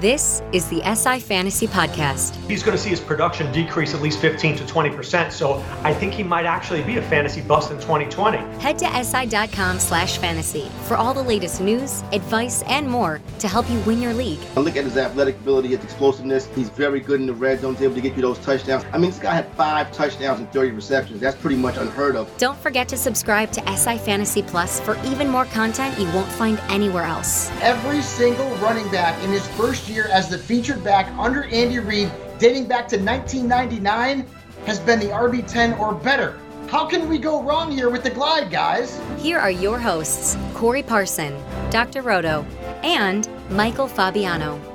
This is the SI Fantasy Podcast. He's going to see his production decrease at least 15 to 20%. So I think he might actually be a fantasy bust in 2020. Head to SI.com slash fantasy for all the latest news, advice, and more to help you win your league. I look at his athletic ability, his explosiveness. He's very good in the red zone, he's able to get you those touchdowns. I mean, this guy had five touchdowns and 30 receptions. That's pretty much unheard of. Don't forget to subscribe to SI Fantasy Plus for even more content you won't find anywhere else. Every single running back in his first year as the featured back under Andy Reid, dating back to 1999, has been the RB10 or better. How can we go wrong here with the glide, guys? Here are your hosts, Corey Parson, Dr. Roto, and Michael Fabiano.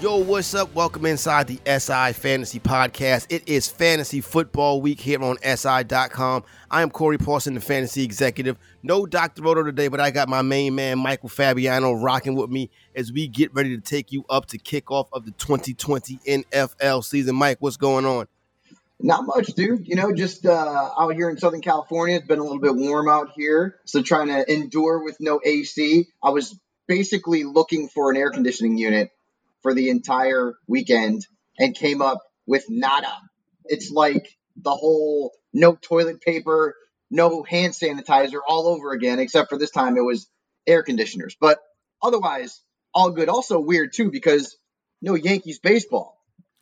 Yo, what's up? Welcome inside the SI Fantasy Podcast. It is Fantasy Football Week here on SI.com. I am Corey Parson, the fantasy executive. No Dr. Roto today, but I got my main man, Michael Fabiano, rocking with me as we get ready to take you up to kickoff of the 2020 NFL season. Mike, what's going on? Not much, dude. You know, just uh, out here in Southern California, it's been a little bit warm out here. So trying to endure with no AC. I was basically looking for an air conditioning unit for the entire weekend and came up with nada. It's like the whole no toilet paper, no hand sanitizer all over again, except for this time it was air conditioners. But otherwise, all good. Also weird too because no Yankees baseball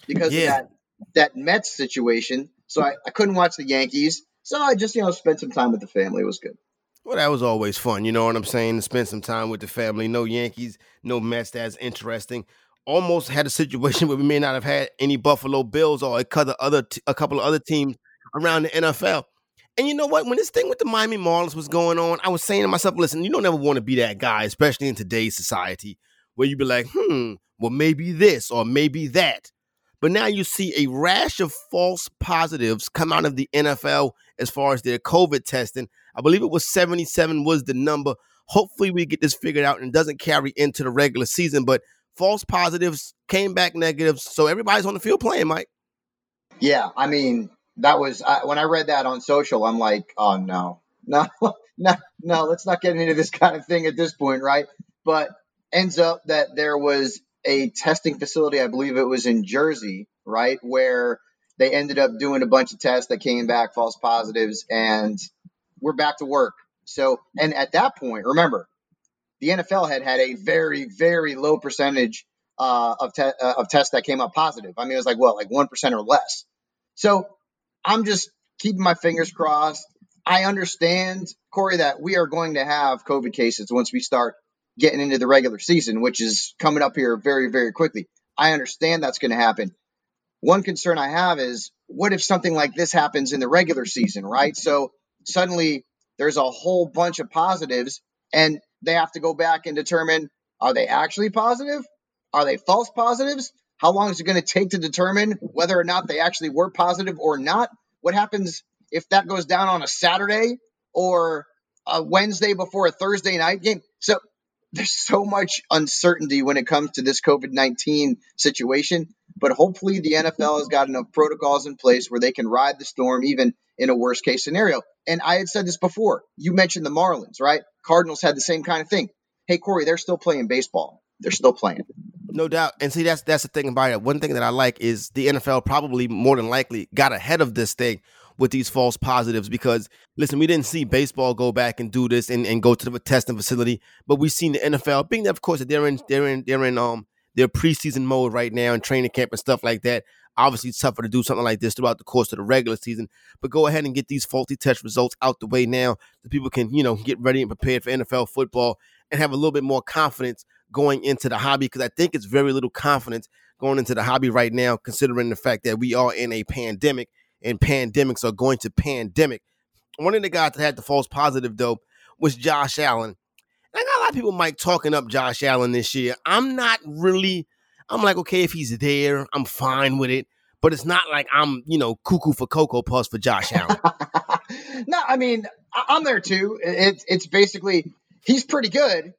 because yeah. of that that Mets situation. So I, I couldn't watch the Yankees. So I just, you know, spent some time with the family. It was good. Well, that was always fun. You know what I'm saying? To spend some time with the family. No Yankees, no Mets. That's interesting almost had a situation where we may not have had any Buffalo Bills or a couple of other a couple of other teams around the NFL. And you know what? When this thing with the Miami Marlins was going on, I was saying to myself, listen, you don't ever want to be that guy, especially in today's society, where you be like, hmm, well, maybe this or maybe that. But now you see a rash of false positives come out of the NFL as far as their COVID testing. I believe it was 77 was the number. Hopefully we get this figured out and doesn't carry into the regular season. But false positives, came back negatives. So everybody's on the field playing, Mike. Yeah, I mean, that was I, when I read that on social. I'm like, oh no, no, no, no. Let's not get into this kind of thing at this point, right? But ends up that there was a testing facility, I believe it was in Jersey, right, where they ended up doing a bunch of tests that came back false positives, and we're back to work. So, and at that point, remember, the NFL had had a very, very low percentage uh, of, te- uh, of tests that came up positive. I mean, it was like, what, like 1% or less. So I'm just keeping my fingers crossed. I understand, Corey, that we are going to have COVID cases once we start getting into the regular season, which is coming up here very, very quickly. I understand that's going to happen. One concern I have is what if something like this happens in the regular season, right? So suddenly there's a whole bunch of positives and they have to go back and determine are they actually positive? Are they false positives? How long is it going to take to determine whether or not they actually were positive or not? What happens if that goes down on a Saturday or a Wednesday before a Thursday night game? So there's so much uncertainty when it comes to this COVID 19 situation. But hopefully, the NFL has got enough protocols in place where they can ride the storm, even in a worst case scenario. And I had said this before. You mentioned the Marlins, right? Cardinals had the same kind of thing. Hey, Corey, they're still playing baseball. They're still playing. No doubt. And see, that's that's the thing about it. One thing that I like is the NFL probably more than likely got ahead of this thing with these false positives because listen, we didn't see baseball go back and do this and, and go to the testing facility, but we've seen the NFL being that of course they're in they're in they're in um their preseason mode right now and training camp and stuff like that. Obviously, it's tougher to do something like this throughout the course of the regular season, but go ahead and get these faulty test results out the way now so people can, you know, get ready and prepared for NFL football and have a little bit more confidence going into the hobby because I think it's very little confidence going into the hobby right now, considering the fact that we are in a pandemic and pandemics are going to pandemic. One of the guys that had the false positive though was Josh Allen. And I got a lot of people Mike talking up Josh Allen this year. I'm not really. I'm like, okay, if he's there, I'm fine with it. But it's not like I'm, you know, cuckoo for cocoa puffs for Josh Allen. no, I mean, I'm there too. It's it's basically he's pretty good.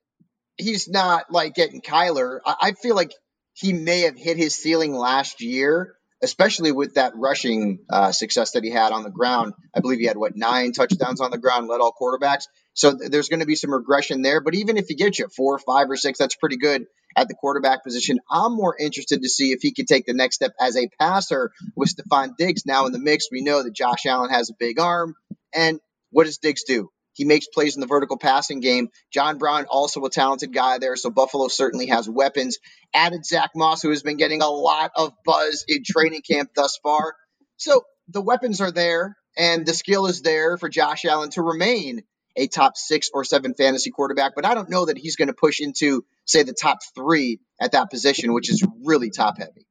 He's not like getting Kyler. I feel like he may have hit his ceiling last year, especially with that rushing uh, success that he had on the ground. I believe he had what nine touchdowns on the ground, led all quarterbacks. So th- there's going to be some regression there. But even if he gets you four, five, or six, that's pretty good at the quarterback position. I'm more interested to see if he can take the next step as a passer with Stefon Diggs now in the mix. We know that Josh Allen has a big arm. And what does Diggs do? He makes plays in the vertical passing game. John Brown, also a talented guy there. So Buffalo certainly has weapons. Added Zach Moss, who has been getting a lot of buzz in training camp thus far. So the weapons are there, and the skill is there for Josh Allen to remain a top six or seven fantasy quarterback. But I don't know that he's going to push into, say, the top three at that position, which is really top heavy.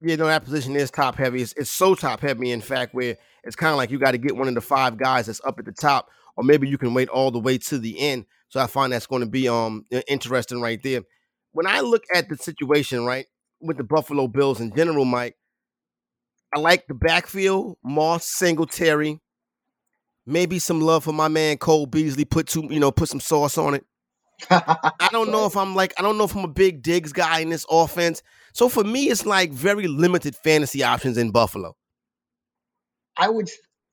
Yeah, no, that position is top heavy. It's, it's so top heavy, in fact, where it's kind of like you got to get one of the five guys that's up at the top or maybe you can wait all the way to the end. So I find that's going to be um interesting right there. When I look at the situation, right, with the Buffalo Bills in general, Mike, I like the backfield, Moss, Singletary, maybe some love for my man Cole Beasley. Put two, you know, put some sauce on it. I don't know if I'm like, I don't know if I'm a big Diggs guy in this offense. So for me, it's like very limited fantasy options in Buffalo. I would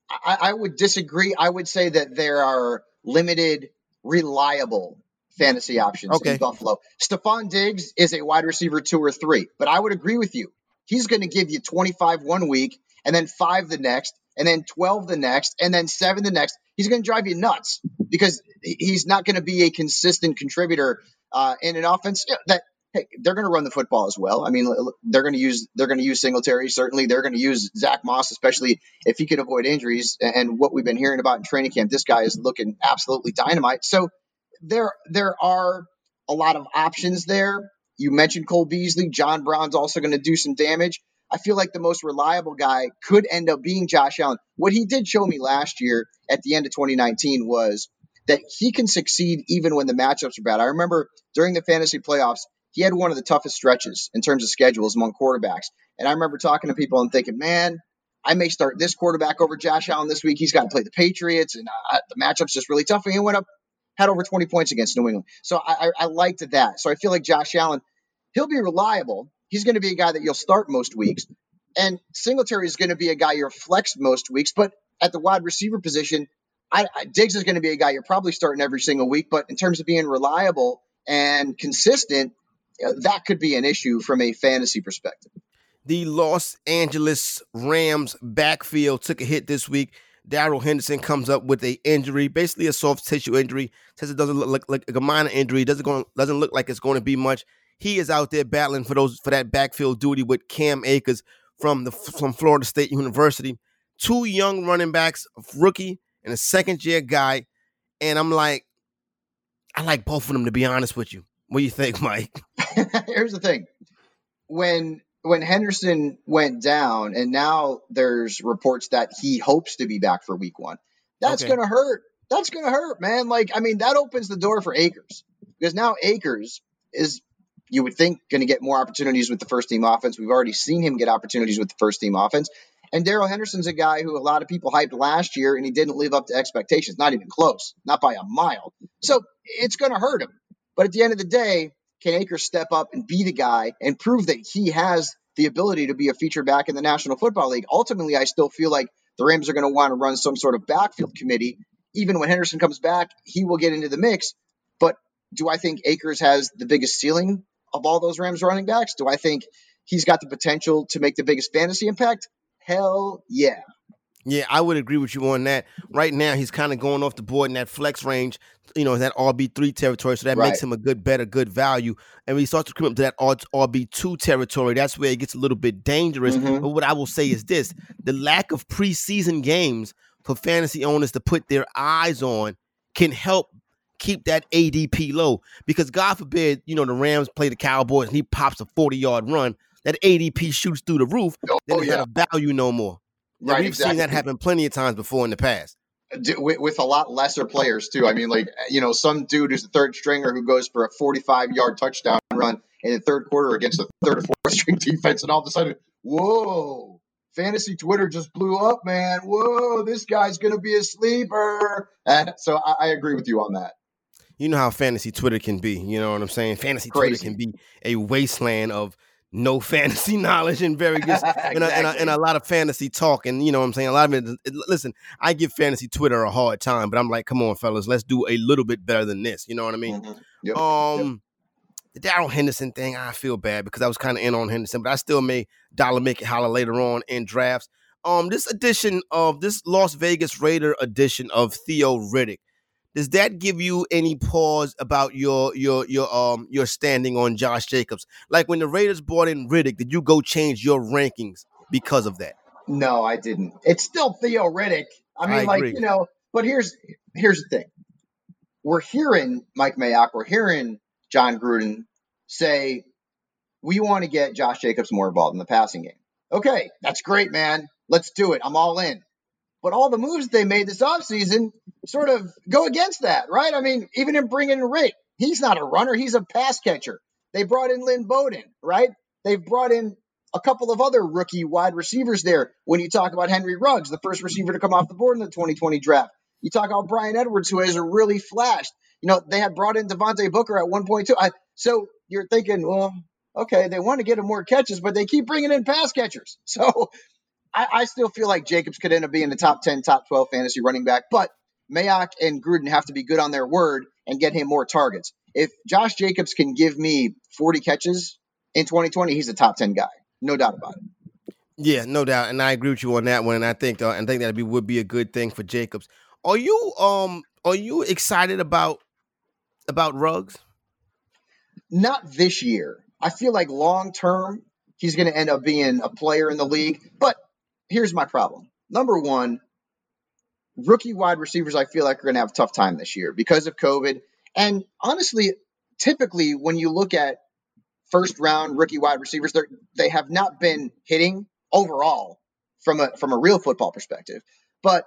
I, I would disagree. I would say that there are limited, reliable fantasy options okay. in Buffalo. Stefon Diggs is a wide receiver two or three, but I would agree with you. He's going to give you 25 one week and then five the next and then 12 the next and then seven the next. He's going to drive you nuts because he's not going to be a consistent contributor uh, in an offense that hey, they're going to run the football as well. I mean, they're going to use they're going to use Singletary. Certainly, they're going to use Zach Moss, especially if he can avoid injuries. And what we've been hearing about in training camp, this guy is looking absolutely dynamite. So there there are a lot of options there. You mentioned Cole Beasley. John Brown's also going to do some damage. I feel like the most reliable guy could end up being Josh Allen. What he did show me last year at the end of 2019 was that he can succeed even when the matchups are bad. I remember during the fantasy playoffs, he had one of the toughest stretches in terms of schedules among quarterbacks. And I remember talking to people and thinking, man, I may start this quarterback over Josh Allen this week. He's got to play the Patriots, and uh, the matchup's just really tough. And he went up, had over 20 points against New England. So I, I, I liked that. So I feel like Josh Allen, he'll be reliable. He's going to be a guy that you'll start most weeks. And Singletary is going to be a guy you're flexed most weeks. But at the wide receiver position, I, I, Diggs is going to be a guy you're probably starting every single week. But in terms of being reliable and consistent, uh, that could be an issue from a fantasy perspective. The Los Angeles Rams backfield took a hit this week. Darrell Henderson comes up with a injury, basically a soft tissue injury. Says it doesn't look like, like a minor injury. Doesn't go, doesn't look like it's going to be much. He is out there battling for those for that backfield duty with Cam Akers from the from Florida State University. Two young running backs, a rookie and a second year guy, and I'm like, I like both of them to be honest with you. What do you think, Mike? Here's the thing. When when Henderson went down and now there's reports that he hopes to be back for week 1. That's okay. going to hurt. That's going to hurt, man. Like I mean, that opens the door for Akers. Because now Akers is you would think going to get more opportunities with the first team offense. We've already seen him get opportunities with the first team offense. And Darrell Henderson's a guy who a lot of people hyped last year and he didn't live up to expectations, not even close, not by a mile. So it's going to hurt him. But at the end of the day, can Akers step up and be the guy and prove that he has the ability to be a feature back in the National Football League? Ultimately, I still feel like the Rams are going to want to run some sort of backfield committee. Even when Henderson comes back, he will get into the mix. But do I think Akers has the biggest ceiling of all those Rams running backs? Do I think he's got the potential to make the biggest fantasy impact? Hell yeah. Yeah, I would agree with you on that. Right now, he's kind of going off the board in that flex range, you know, that RB three territory. So that right. makes him a good, better, good value. And when he starts to come up to that RB two territory, that's where it gets a little bit dangerous. Mm-hmm. But what I will say is this: the lack of preseason games for fantasy owners to put their eyes on can help keep that ADP low. Because God forbid, you know, the Rams play the Cowboys and he pops a forty yard run, that ADP shoots through the roof. Oh, then oh, it's yeah. not a value no more. Right, we've exactly. seen that happen plenty of times before in the past. Uh, with, with, a lot lesser players too. I mean, like uh, you know, some dude who's a third stringer who goes for a 45 yard touchdown run in the third quarter against a third or fourth string defense, and all of a sudden, whoa! Fantasy Twitter just blew up, man. Whoa, this guy's gonna be a sleeper. And so I, I agree with you on that you know how fantasy Twitter can be. You know what I'm saying? Fantasy Crazy. Twitter can be a wasteland of no fantasy knowledge and very good exactly. and, a, and, a, and, a, lot of fantasy talk and you know what i'm saying a lot of it, it, listen i give fantasy twitter a hard time but i'm like come on fellas let's do a little bit better than this you know what i mean mm-hmm. yep. um yep. the darrell henderson thing i feel bad because i was kind of in on henderson but i still may dollar make it holler later on in drafts um this edition of this las vegas raider edition of theo riddick does that give you any pause about your your your um your standing on Josh Jacobs? Like when the Raiders brought in Riddick, did you go change your rankings because of that? No, I didn't. It's still Theo Riddick. I mean, I like you know, but here's here's the thing. We're hearing Mike Mayock, we're hearing Jon Gruden say we want to get Josh Jacobs more involved in the passing game. Okay, that's great, man. Let's do it. I'm all in. But all the moves they made this offseason sort of go against that, right? I mean, even in bringing in Rick, he's not a runner, he's a pass catcher. They brought in Lynn Bowden, right? They've brought in a couple of other rookie wide receivers there. When you talk about Henry Ruggs, the first receiver to come off the board in the 2020 draft, you talk about Bryan Edwards, who has really flashed. You know, they had brought in Devontae Booker at 1.2. I, so you're thinking, well, okay, they want to get him more catches, but they keep bringing in pass catchers. So I, I still feel like Jacobs could end up being the top 10, top 12 fantasy running back, but Mayock and Gruden have to be good on their word and get him more targets. If Josh Jacobs can give me 40 catches in 2020, he's a top 10 guy. No doubt about it. Yeah, no doubt, and I agree with you on that one. And I think uh, I think that would be a good thing for Jacobs. Are you um are you excited about about Ruggs? Not this year. I feel like long term he's going to end up being a player in the league, but here's my problem. Number one, rookie wide receivers, I feel like are going to have a tough time this year because of COVID. And honestly, typically when you look at first round rookie wide receivers, they they have not been hitting overall from a from a real football perspective. But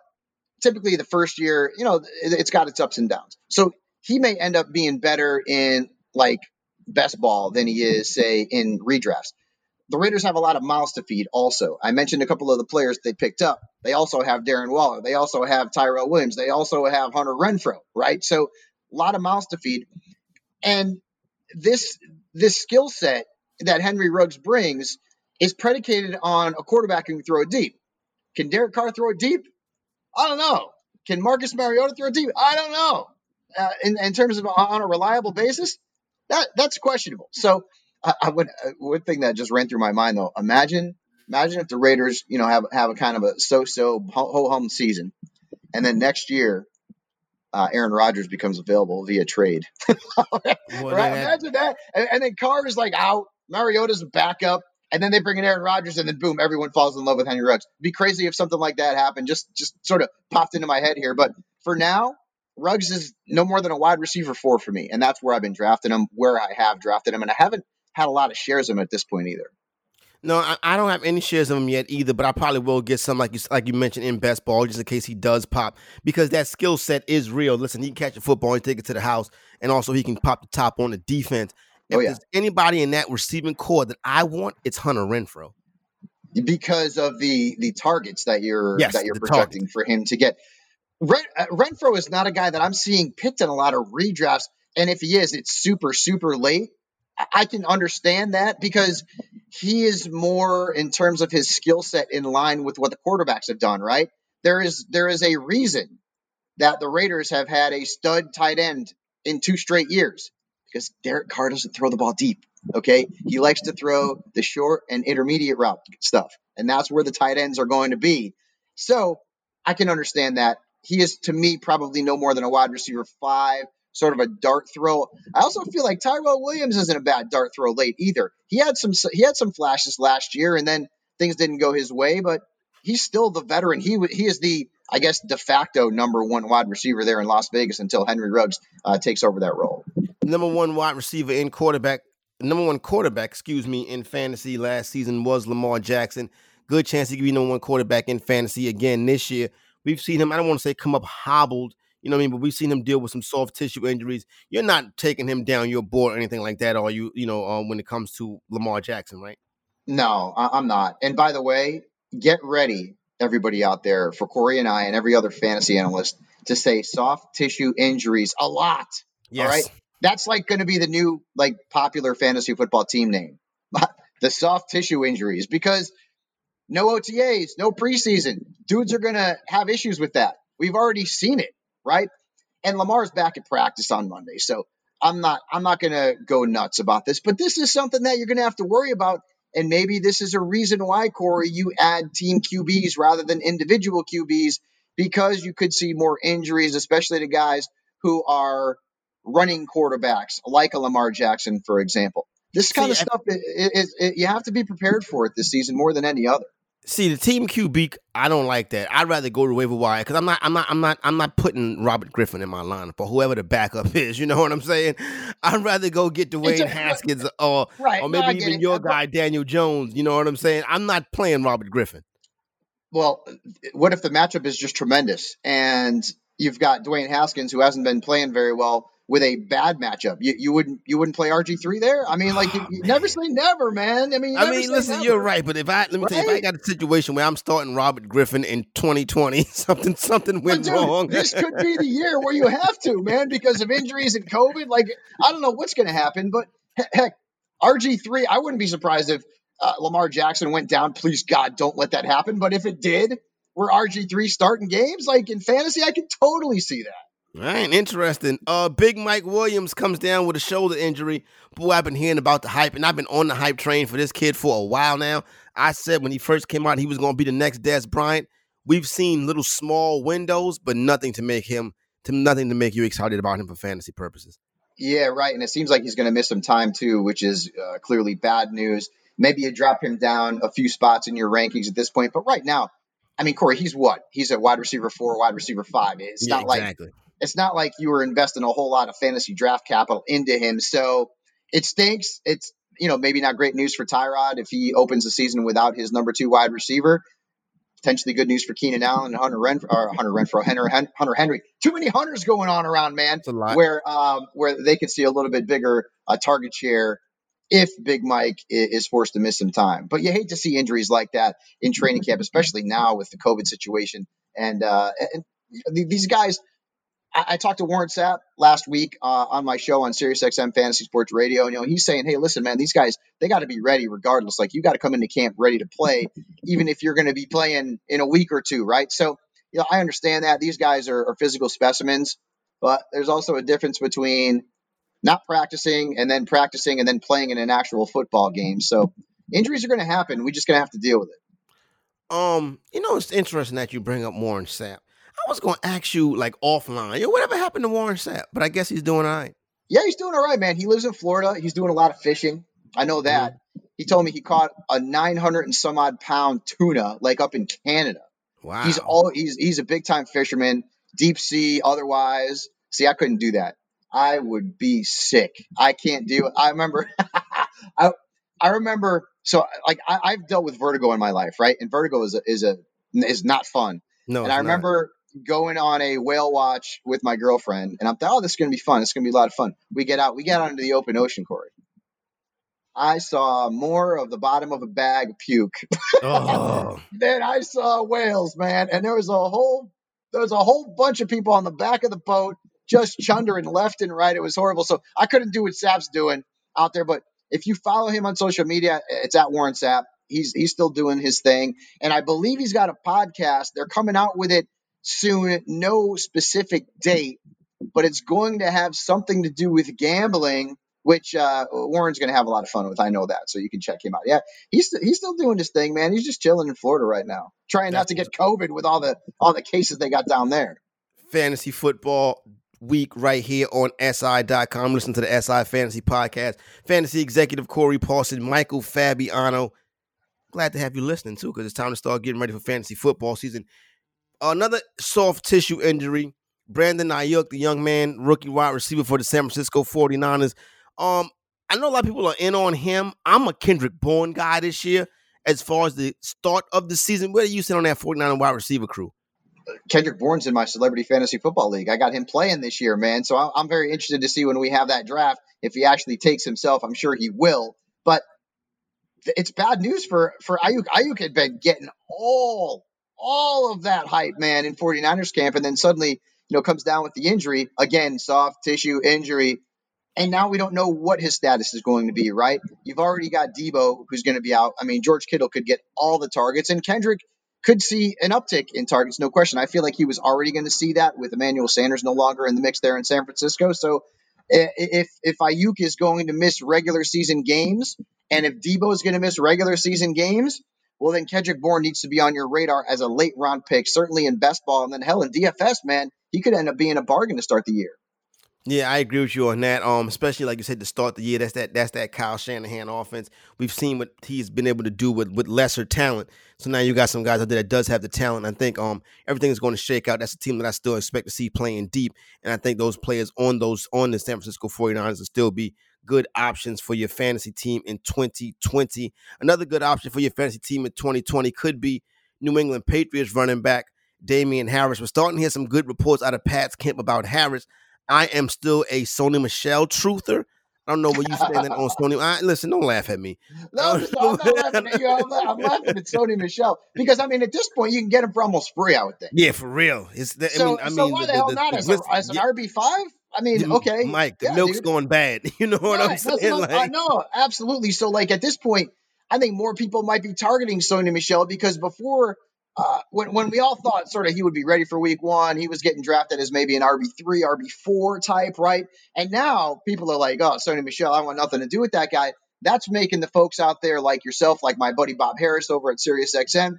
typically the first year, you know, it's got its ups and downs. So he may end up being better in like best ball than he is, say, in redrafts the Raiders have a lot of mouths to feed also. I mentioned a couple of the players they picked up. They also have Darren Waller. They also have Tyrell Williams. They also have Hunter Renfrow, right? So a lot of mouths to feed. And this this skill set that Henry Ruggs brings is predicated on a quarterback who can throw it deep. Can Derek Carr throw it deep? I don't know. Can Marcus Mariota throw it deep? I don't know. Uh, in, in terms of on a reliable basis, that that's questionable. So I, I would uh, one thing that just ran through my mind though. Imagine, imagine if the Raiders, you know, have have a kind of a so-so ho hum season, and then next year, uh, Aaron Rodgers becomes available via trade. right? Imagine that, and, and then Carr is like out, Mariota's a backup, and then they bring in Aaron Rodgers, and then boom, everyone falls in love with Henry Ruggs. It'd be crazy if something like that happened. Just just sort of popped into my head here, but for now, Ruggs is no more than a wide receiver four for me, and that's where I've been drafting him, where I have drafted him, and I haven't had a lot of shares of him at this point either. No, I, I, don't have any shares of him yet either, but I probably will get some like you like you mentioned in best ball just in case he does pop because that skill set is real. Listen, he can catch a football and take it to the house, and also he can pop the top on the defense. If oh, yeah. there's anybody in that receiving corps that I want, it's Hunter Renfrow. because of the the targets that you're yes, that you're projecting target. for him to get. Ren, uh, Renfrow is not a guy that I'm seeing picked in a lot of redrafts, and if he is, it's super super late. I can understand that because he is more in terms of his skill set in line with what the quarterbacks have done, right? There is there is a reason that the Raiders have had a stud tight end in two straight years because Derek Carr doesn't throw the ball deep. Okay, he likes to throw the short and intermediate route stuff, and that's where the tight ends are going to be. So I can understand that. He is to me probably no more than a wide receiver five, sort of a dart throw. I also feel like Tyrell Williams isn't a bad dart throw late either. He had some he had some flashes last year, and then things didn't go his way, but he's still the veteran. He he is the I guess de facto number one wide receiver there in Las Vegas until Henry Ruggs uh, takes over that role. Number one wide receiver in quarterback, number one quarterback, excuse me, in fantasy last season was Lamar Jackson. Good chance he could be number one quarterback in fantasy again this year. We've seen him. I don't want to say come up hobbled. You know what I mean? But we've seen him deal with some soft tissue injuries. You're not taking him down your board or anything like that, are you? You know, um, when it comes to Lamar Jackson, right? No, I- I'm not. And by the way, get ready, everybody out there, for Corey and I and every other fantasy analyst to say soft tissue injuries a lot. Yes. All right. That's like going to be the new like popular fantasy football team name. the soft tissue injuries because no OTAs, no preseason. Dudes are going to have issues with that. We've already seen it, right? And Lamar's back at practice on Monday. So I'm not I'm not going to go nuts about this, but this is something that you're going to have to worry about and maybe this is a reason why, Corey, you add team QBs rather than individual QBs because you could see more injuries, especially to guys who are running quarterbacks, like a Lamar Jackson, for example. This kind see, of stuff, it, it, you have to be prepared for it this season more than any other. See the team QB, I don't like that. I'd rather go to waiver wire because I'm not, I'm not, I'm not, I'm not putting Robert Griffin in my lineup or whoever the backup is. You know what I'm saying? I'd rather go get Dwayne Haskins or, right. or maybe no, even your guy Daniel Jones. You know what I'm saying? I'm not playing Robert Griffin. Well, what if the matchup is just tremendous and you've got Dwayne Haskins who hasn't been playing very well? With a bad matchup. You, you wouldn't you wouldn't play RG three there. I mean, like you, you never say never, man. I mean, I mean, listen, never. you're right, but if I let me right? tell you, if I got a situation where I'm starting Robert Griffin in 2020, something something went dude, wrong. this could be the year where you have to, man, because of injuries and COVID. Like I don't know what's going to happen, but heck, RG three. I wouldn't be surprised if uh, Lamar Jackson went down. Please God, don't let that happen. But if it did, where RG three starting games, like in fantasy, I could totally see that. All right, interesting. Uh, Big Mike Williams comes down with a shoulder injury. Boy, I've been hearing about the hype, and I've been on the hype train for this kid for a while now. I said when he first came out, he was going to be the next Dez Bryant. We've seen little small windows, but nothing to make him to nothing to make you excited about him for fantasy purposes. Yeah, right. And it seems like he's going to miss some time too, which is uh, clearly bad news. Maybe you drop him down a few spots in your rankings at this point, but right now, I mean, Corey, he's what? He's a wide receiver four, wide receiver five. It's yeah, not exactly. like it's not like you were investing a whole lot of fantasy draft capital into him. So it stinks. It's you know maybe not great news for Tyrod if he opens the season without his number two wide receiver. Potentially good news for Keenan Allen and Hunter Renfrow, or Hunter Renfrow, Hunter, Hunter Henry. Too many Hunters going on around, man. Where um, where they could see a little bit bigger uh, target share if Big Mike is forced to miss some time. But you hate to see injuries like that in training camp, especially now with the COVID situation. And, uh, and these guys, I, I talked to Warren Sapp last week uh, on my show on SiriusXM Fantasy Sports Radio, and you know he's saying, "Hey, listen, man, these guys they got to be ready regardless. Like you got to come into camp ready to play, even if you're going to be playing in a week or two, right?" So you know I understand that these guys are, are physical specimens, but there's also a difference between not practicing and then practicing and then playing in an actual football game. So injuries are going to happen. We're just going to have to deal with it. Um, you know, it's interesting that you bring up Warren Sapp. I was going to ask you like offline, yo, whatever happened to Warren Sapp? But I guess he's doing all right. Yeah, he's doing all right, man. He lives in Florida. He's doing a lot of fishing. I know that. Mm-hmm. He told me he caught a 900 and some odd pound tuna, like up in Canada. Wow. He's all he's he's a big time fisherman, deep sea, otherwise. See, I couldn't do that. I would be sick. I can't do it. I remember, I I remember. So like I, have dealt with vertigo in my life, right? And vertigo is a, is a is not fun. No, and I remember going on a whale watch with my girlfriend, and I'm thinking, oh, this is gonna be fun. It's gonna be a lot of fun. We get out, we get out into the open ocean, Corey. I saw more of the bottom of a bag of puke oh. than I saw whales, man. And there was a whole there was a whole bunch of people on the back of the boat just chundering left and right. It was horrible. So I couldn't do what Sapp's doing out there. But if you follow him on social media, it's at Warren Sapp. He's he's still doing his thing, and I believe he's got a podcast. They're coming out with it soon, no specific date, but it's going to have something to do with gambling which uh, Warren's going to have a lot of fun with. I know that, so you can check him out. Yeah, he's he's still doing his thing, man. He's just chilling in Florida right now, trying not to get COVID with all the all the cases they got down there. Fantasy football week right here on SI.com. Listen to the SI Fantasy Podcast. Fantasy executive Corey Parson, Michael Fabiano. Glad to have you listening too, because it's time to start getting ready for fantasy football season. Another soft tissue injury. Brandon Aiyuk, the young man, rookie wide receiver for the San Francisco 49ers. Um, I know a lot of people are in on him. I'm a Kendrick Bourne guy this year as far as the start of the season. Where do you sit on that 49 wide receiver crew? Kendrick Bourne's in my celebrity fantasy football league. I got him playing this year, man. So I'm very interested to see when we have that draft if he actually takes himself. I'm sure he will. But it's bad news for for Ayuk. Aiyuk had been getting all all of that hype, man, in 49ers camp, and then suddenly, you know, comes down with the injury again, soft tissue injury and now we don't know what his status is going to be, right? You've already got Deebo, who's going to be out. I mean, George Kittle could get all the targets, and Kendrick could see an uptick in targets, no question. I feel like he was already going to see that with Emmanuel Sanders no longer in the mix there in San Francisco. So if if Aiyuk is going to miss regular season games, and if Deebo is going to miss regular season games, well then Kendrick Bourne needs to be on your radar as a late round pick, certainly in best ball, and then hell in DFS, man, he could end up being a bargain to start the year. Yeah, I agree with you on that. Um, especially like you said to start the year, that's that that's that Kyle Shanahan offense. We've seen what he's been able to do with with lesser talent. So now you got some guys out there that does have the talent. I think um everything is going to shake out. That's a team that I still expect to see playing deep. And I think those players on those on the San Francisco 49ers will still be good options for your fantasy team in 2020. Another good option for your fantasy team in 2020 could be New England Patriots running back Damien Harris. We're starting to hear some good reports out of Pat's camp about Harris. I am still a Sony Michel truther. I don't know where you standing on Sony. I, listen, don't laugh at me. No, no I'm not laughing at you. I'm, I'm, laughing at Sony Michel because I mean, at this point, you can get him for almost free. I would think. Yeah, for real. It's the, so, I mean, I mean, why the, the, hell the, not as, a, as an yeah. RB five? I mean, okay, Mike, the yeah, milk's dude. going bad. You know what right, I'm saying? Like, I know, absolutely. So, like at this point, I think more people might be targeting Sony Michel because before uh, when, when we all thought sort of he would be ready for week one, he was getting drafted as maybe an RB3, RB4 type, right? And now people are like, oh, Sony Michel, I want nothing to do with that guy. That's making the folks out there like yourself, like my buddy Bob Harris over at SiriusXM,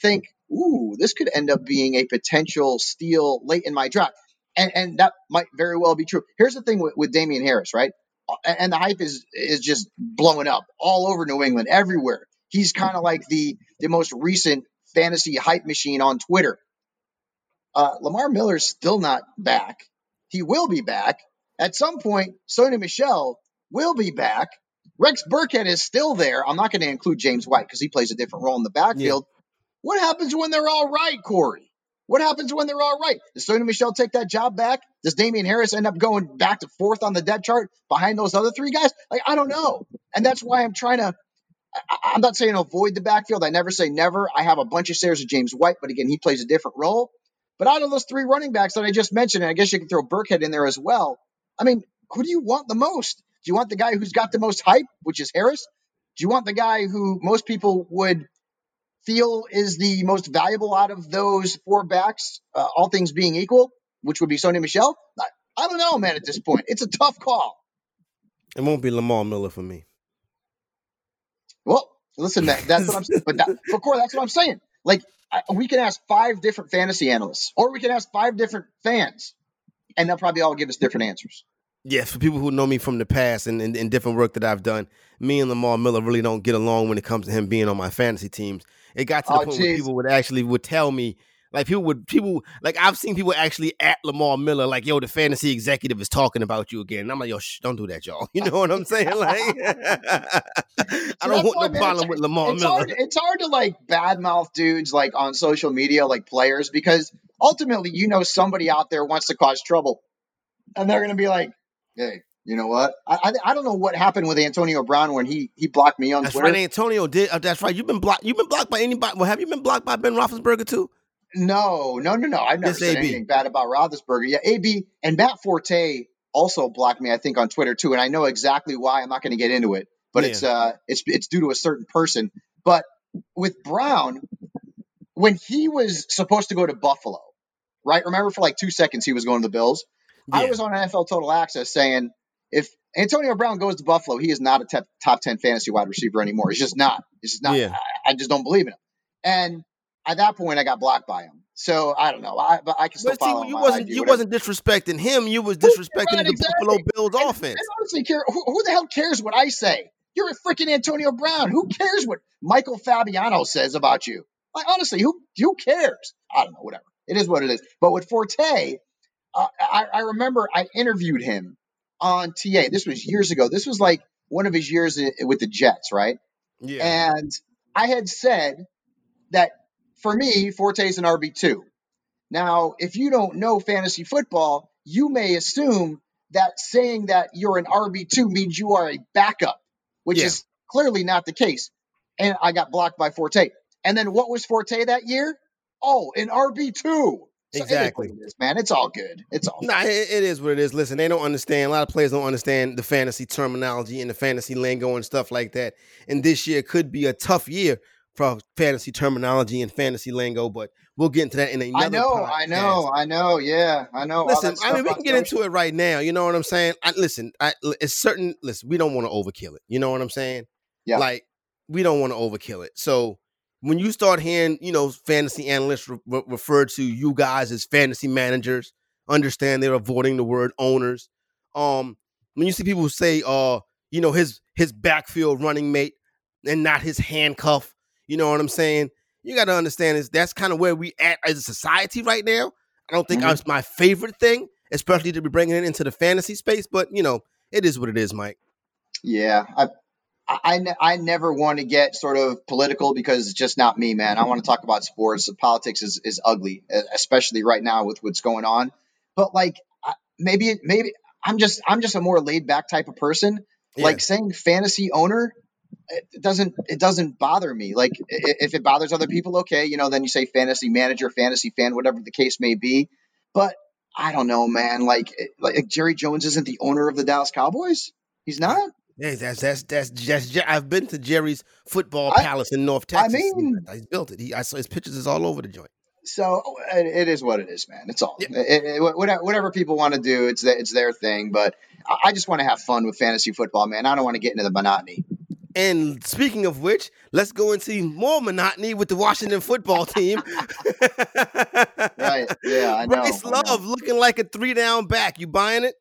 think, ooh, this could end up being a potential steal late in my draft. And, and that might very well be true. Here's the thing with, with Damien Harris, right? And the hype is is just blowing up all over New England, everywhere. He's kind of like the the most recent fantasy hype machine on Twitter. Uh, Lamar Miller's still not back. He will be back. At some point, Sony Michel will be back. Rex Burkhead is still there. I'm not going to include James White because he plays a different role in the backfield. Yeah. What happens when they're all right, Corey? What happens when they're all right? Does Sony Michel take that job back? Does Damien Harris end up going back to fourth on the depth chart behind those other three guys? Like, I don't know. And that's why I'm trying to I'm not saying avoid the backfield. I never say never. I have a bunch of shares of James White, but again, he plays a different role. But out of those three running backs that I just mentioned, and I guess you can throw Burkhead in there as well. I mean, who do you want the most? Do you want the guy who's got the most hype, which is Harris? Do you want the guy who most people would feel is the most valuable out of those four backs, uh, all things being equal, which would be Sony Michel. I, I don't know, man. At this point, it's a tough call. It won't be Lamar Miller for me. Well, listen, that, that's what I'm saying. But that, for core, that's what I'm saying. Like, I, we can ask five different fantasy analysts, or we can ask five different fans, and they'll probably all give us different answers. Yes, for people who know me from the past and, and, and, different work that I've done, me and Lamar Miller really don't get along when it comes to him being on my fantasy teams. It got to the oh, point geez. where people would actually would tell me like people would people like I've seen people actually at Lamar Miller like yo the fantasy executive is talking about you again. And I'm like yo shh, don't do that y'all. You know what I'm saying? Like I don't want no problem with Lamar it's Miller. Hard, it's hard to like badmouth dudes like on social media like players because ultimately you know somebody out there wants to cause trouble, and they're gonna be like, hey. You know what? I, I, I don't know what happened with Antonio Brown when he he blocked me on that's Twitter. Right, Antonio did. Uh, that's right. You've been blocked. You've been blocked by anybody. Well, have you been blocked by Ben Roethlisberger too? No, no, no, no. I've never said AB. anything bad about Roethlisberger. Yeah, AB and Matt Forte also blocked me, I think, on Twitter too, and I know exactly why. I'm not going to get into it, but yeah. it's uh, it's it's due to a certain person. But with Brown, when he was supposed to go to Buffalo, right? Remember, for like two seconds, he was going to the Bills. Yeah. I was on NFL Total Access saying if Antonio Brown goes to Buffalo. He is not a top, top 10 fantasy wide receiver anymore. He's just not. He's just not. Yeah. I, I just don't believe in him. And at that point, I got blocked by him. So I don't know. I, but I can still But follow see, you wasn't you whatever. wasn't disrespecting him. You was disrespecting right, the exactly. Buffalo Bills And- offense. I honestly care. Who, who the hell cares what I say? You're a freaking Antonio Brown. Who cares what Michael Fabiano says about you? Like honestly, who who cares? I don't know. Whatever. It is what it is. But with Forte, uh, I, I remember I interviewed him on TA. This was years ago. This was like one of his years with the Jets, right? Yeah. And I had said that for me, Forte is an RB2. Now, if you don't know fantasy football, you may assume that saying that you're an RB2 means you are a backup, which Yeah. is clearly not the case. And I got blocked by Forte. And then what was Forte that year? Oh, an RB2. So it is Exactly. man. It's all good. It's all Nah, it, it is what it is. Listen, they don't understand. A lot of players don't understand the fantasy terminology and the fantasy lingo and stuff like that. And this year could be a tough year for fantasy terminology and fantasy lingo, but we'll get into that in another I know, I know, I know. Yeah, I know. Listen, I mean, we can get into it right now. You know what I'm saying? I, listen, I, it's certain. Listen, we don't want to overkill it. You know what I'm saying? Yeah. Like we don't want to overkill it. So when you start hearing, you know, fantasy analysts re- re- refer to you guys as fantasy managers, understand they're avoiding the word owners. Um, when you see people say, uh, you know, his his backfield running mate and not his handcuff, you know what I'm saying? You got to understand is that's kind of where we at as a society right now. I don't think Mhm. it's my favorite thing, especially to be bringing it into the fantasy space. But you know, it is what it is, Mike. Yeah, I, I, I ne- I never want to get sort of political because it's just not me, man. I want to mm-hmm. talk about sports. Politics is, is ugly, especially right now with what's going on. But like, maybe maybe I'm just I'm just a more laid back type of person. Like saying fantasy owner, it doesn't it doesn't bother me. Like if it bothers other people, okay, you know, then you say fantasy manager, fantasy fan, whatever the case may be. But I don't know, man. Like like Jerry Jones isn't the owner of the Dallas Cowboys. He's not. Yeah, that's that's that's just. Je- I've been to Jerry's football I- palace in North Texas. I mean- he's built it. He, I saw his pictures is all over the joint. So uh, it, it is what it is, man. It's all Yeah. It- it- whatever, whatever people want to do. It's the, it's their thing. But I, just want to have fun with fantasy football, man. I don't want to get into the monotony. And speaking of which, let's go into more monotony with the Washington football team. Right? Yeah, I know. Bryce. Love looking like a three down back. You buying it?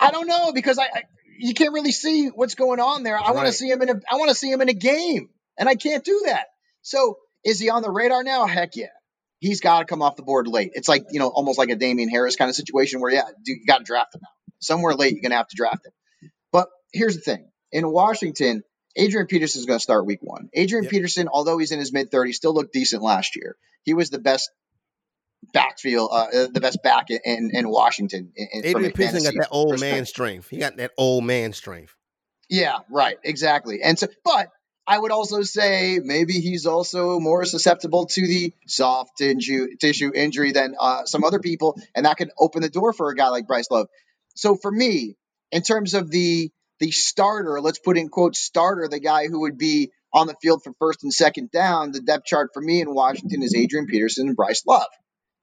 I don't know because I, I you can't really see what's going on there. I want to see him in a I want to see him in a game, and I can't do that. So is he on the radar now? Heck yeah. He's got to come off the board late. It's like you know, almost like a Damien Harris kind of situation where yeah, dude, you got to draft him now. Somewhere late, you're gonna have to draft him. But here's the thing: in Washington, Adrian Peterson is going to start Week One. Adrian Yep. Peterson, although he's in his mid 30s, still looked decent last year. He was the best backfield, uh, uh, the best back in, in, in Washington. In, Adrian Peterson got that old man strength. He got that old man strength. Yeah, right, exactly. And so, but I would also say maybe he's also more susceptible to the soft tissue, tissue injury than uh, some other people, and that could open the door for a guy like Bryce Love. So for me, in terms of the the starter, let's put in quotes starter, the guy who would be on the field for first and second down, the depth chart for me in Washington is Adrian Peterson and Bryce Love.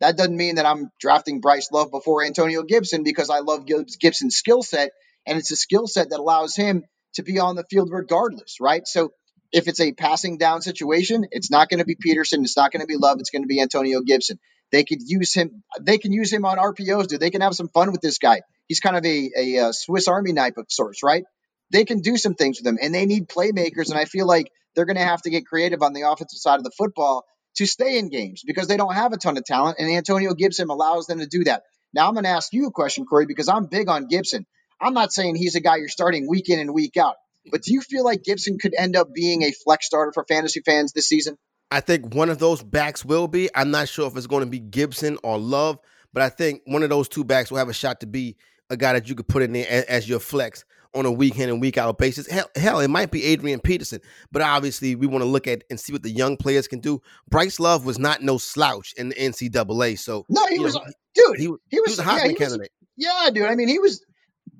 That doesn't mean that I'm drafting Bryce Love before Antonio Gibson because I love Gibson's skill set, and it's a skill set that allows him to be on the field regardless, right? So if it's a passing down situation, it's not going to be Peterson, it's not going to be Love, it's going to be Antonio Gibson. They could use him. They can use him on RPOs, dude. They can have some fun with this guy. He's kind of a, a, uh Swiss Army knife of sorts, right? They can do some things with him, and they need playmakers. And I feel like they're going to have to get creative on the offensive side of the football to stay in games because they don't have a ton of talent, and Antonio Gibson allows them to do that. Now I'm going to ask you a question, Corey, because I'm big on Gibson. I'm not saying he's a guy you're starting week in and week out, but do you feel like Gibson could end up being a flex starter for fantasy fans this season? I think one of those backs will be. I'm not sure if it's going to be Gibson or Love, but I think one of those two backs will have a shot to be a guy that you could put in there as, as your flex on a week in and week out basis. Hell, hell, it might be Adrian Peterson, but obviously we want to look at and see what the young players can do. Bryce Love was not no slouch in the NCAA, so No, he was, know, dude. he, He, was, he was a Heisman yeah, he was- candidate. yeah, dude. I mean, he was.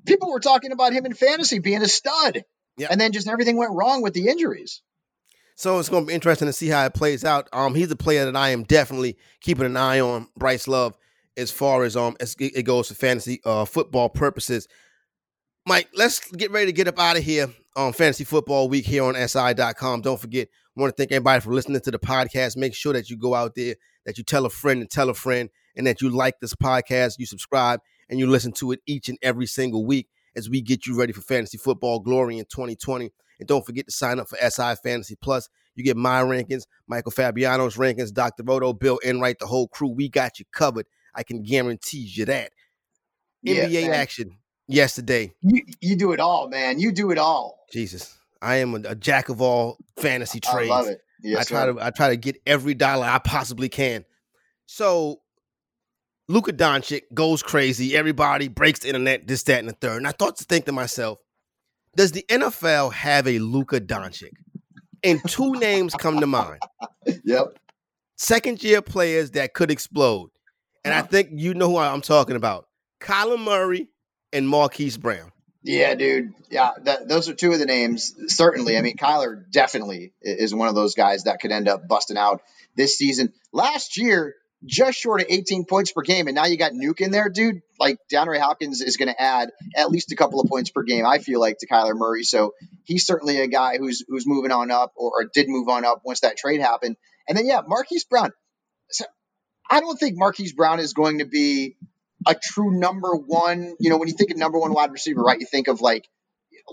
People were talking about him in fantasy being a stud, Yeah. and then just everything went wrong with the injuries. So it's going to be interesting to see how it plays out. Um, he's a player that I am definitely keeping an eye on. Bryce Love, as far as um as it it goes for fantasy uh football purposes. Mike, let's get ready to get up out of here on Fantasy Football Week here on SI.com. Don't forget, I want to thank everybody for listening to the podcast. Make sure that you go out there, that you tell a friend and tell a friend, and that you like this podcast, you subscribe, and you listen to it each and every single week as we get you ready for fantasy football glory in 2020. And don't forget to sign up for SI Fantasy Plus. You get my rankings, Michael Fabiano's rankings, Dr. Roto, Bill Enright, the whole crew. We got you covered. I can guarantee you that. Yeah, NBA man. action yesterday. You, you do it all, man. You do it all. Jesus, I am a, a jack of all fantasy trades. I love it. Yes, I try sir. to I try to get every dollar I possibly can. So Luka Doncic goes crazy. Everybody breaks the internet, this, that, and the third. And I thought to think to myself, does the NFL have a Luka Doncic? And two names come to mind. Yep. Second year players that could explode. And I think you know who I'm talking about. Kyler Murray and Marquise Brown. Yeah, dude. Yeah, that, those are two of the names. Certainly. I mean, Kyler definitely is one of those guys that could end up busting out this season. Last year, just short of 18 points per game, and now you got Nuke in there, dude. Like DeAndre Hopkins is going to add at least a couple of points per game. I feel like to Kyler Murray, so he's certainly a guy who's who's moving on up, or, or did move on up once that trade happened. And then yeah, Marquise Brown. So I don't think Marquise Brown is going to be a true number one. You know, when you think of number one wide receiver, right? You think of like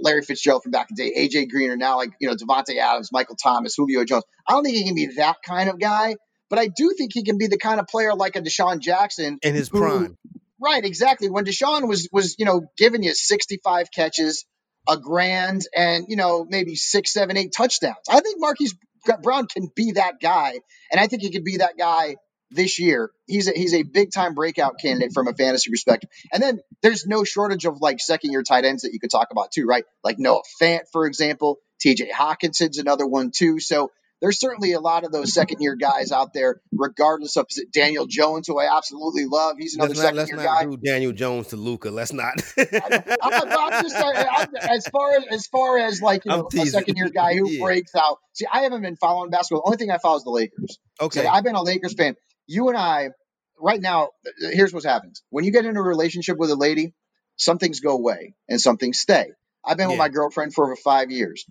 Larry Fitzgerald from back in the day, AJ Green, or now like you know Davante Adams, Michael Thomas, Julio Jones. I don't think he can be that kind of guy, but I do think he can be the kind of player like a DeSean Jackson In his who- prime. Right, exactly. When DeSean was was you know giving you 65 catches, a grand, and you know maybe six, seven, eight touchdowns. I think Marquise Brown can be that guy, and I think he could be that guy this year. He's a, he's a big time breakout candidate from a fantasy perspective. And then there's no shortage of like second year tight ends that you could talk about too, right? Like Noah Fant, for example. T.J. Hockenson's another one too. So there's certainly a lot of those second year guys out there, regardless of Daniel Jones, who I absolutely love. He's another Let's not, second let's not guy. do Daniel Jones to Luka. Let's not. I'm, I'm just saying, I'm, as far as as far as like you know, a second year guy who Yeah. breaks out. See, I haven't been following basketball. The only thing I follow is the Lakers. okay. So I've been a Lakers fan. You and I, right now, here's what happens. When you get into a relationship with a lady, some things go away and some things stay. I've been with my girlfriend for over five years.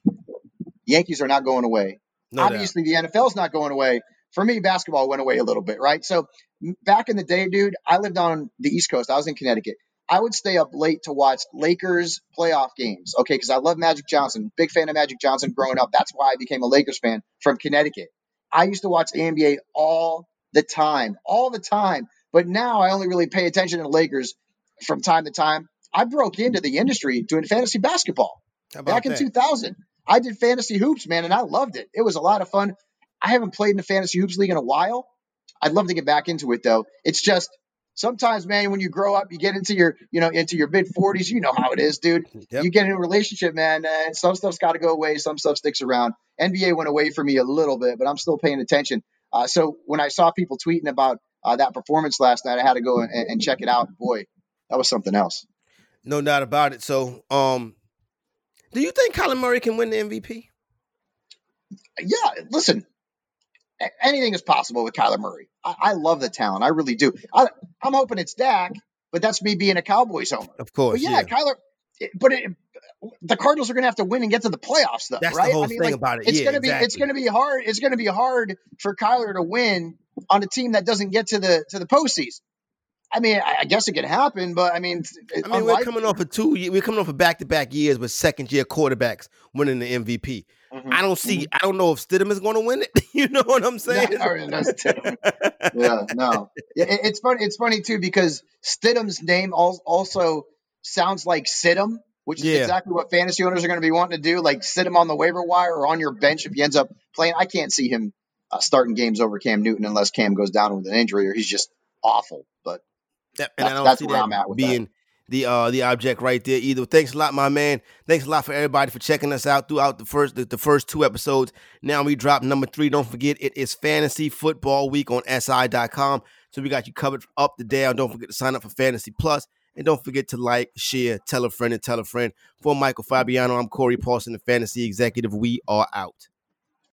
Yankees are not going away. No doubt. Obviously, the NFL's not going away. For me, basketball went away a little bit, right? So back in the day, dude, I lived on the East Coast. I was in Connecticut. I would stay up late to watch Lakers playoff games, okay? Because I love Magic Johnson. Big fan of Magic Johnson growing up. That's why I became a Lakers fan from Connecticut. I used to watch the NBA all the time, all the time. But now I only really pay attention to Lakers from time to time. I broke into the industry doing fantasy basketball back in that? 2000. I did fantasy hoops, man, and I loved it. It was a lot of fun. I haven't played in a fantasy hoops league in a while. I'd love to get back into it though. It's just sometimes, man, when you grow up, you get into your, you know, into your mid 40s. You know how it is, dude. Yep. You get in a relationship, man. Uh, some stuff's got to go away. Some stuff sticks around. NBA went away for me a little bit, but I'm still paying attention. Uh, so when I saw people tweeting about uh, that performance last night, I had to go and, and check it out. Boy, that was something else. No doubt about it. So, um, do you think Colin Murray can win the MVP? yeah, listen, anything is possible with Kyler Murray. I, I love the talent. I really do. I, I'm hoping it's Dak, but that's me being a Cowboys homer. Of course. But yeah, Kyler, it- but it, the Cardinals are going to have to win and get to the playoffs, though, That's the right? whole I mean, thing like, about it. It's Yeah, going to be it's going to be hard. It's going to be hard for Kyler to win on a team that doesn't get to the to the postseason. I mean, I, guess it could happen, but I mean, I mean, we're coming off of two. We're coming off of back to back years with second year quarterbacks winning the MVP. Mhm. I don't see. I don't know if Stidham is going to win it. you know what I'm saying? Yeah, I mean, yeah, no. Yeah, it- it's funny. It's funny too because Stidham's name also sounds like Sidham, which is Yeah. exactly what fantasy owners are going to be wanting to do, like sit him on the waiver wire or on your bench if he ends up playing. I can't see him uh, starting games over Cam Newton unless Cam goes down with an injury or he's just awful. But That- and I That's- don't that's see where that I'm at with that. being the uh the object right there either. Thanks a lot, my man. Thanks a lot for everybody for checking us out throughout the first the, the first two episodes. Now we drop number three. Don't forget it is fantasy football week on SI.com. So we got you covered up to down. Don't forget to sign up for Fantasy Plus. And don't forget to like, share, tell a friend, and tell a friend. For Michael Fabiano, I'm Corey Parson, the fantasy executive. We are out.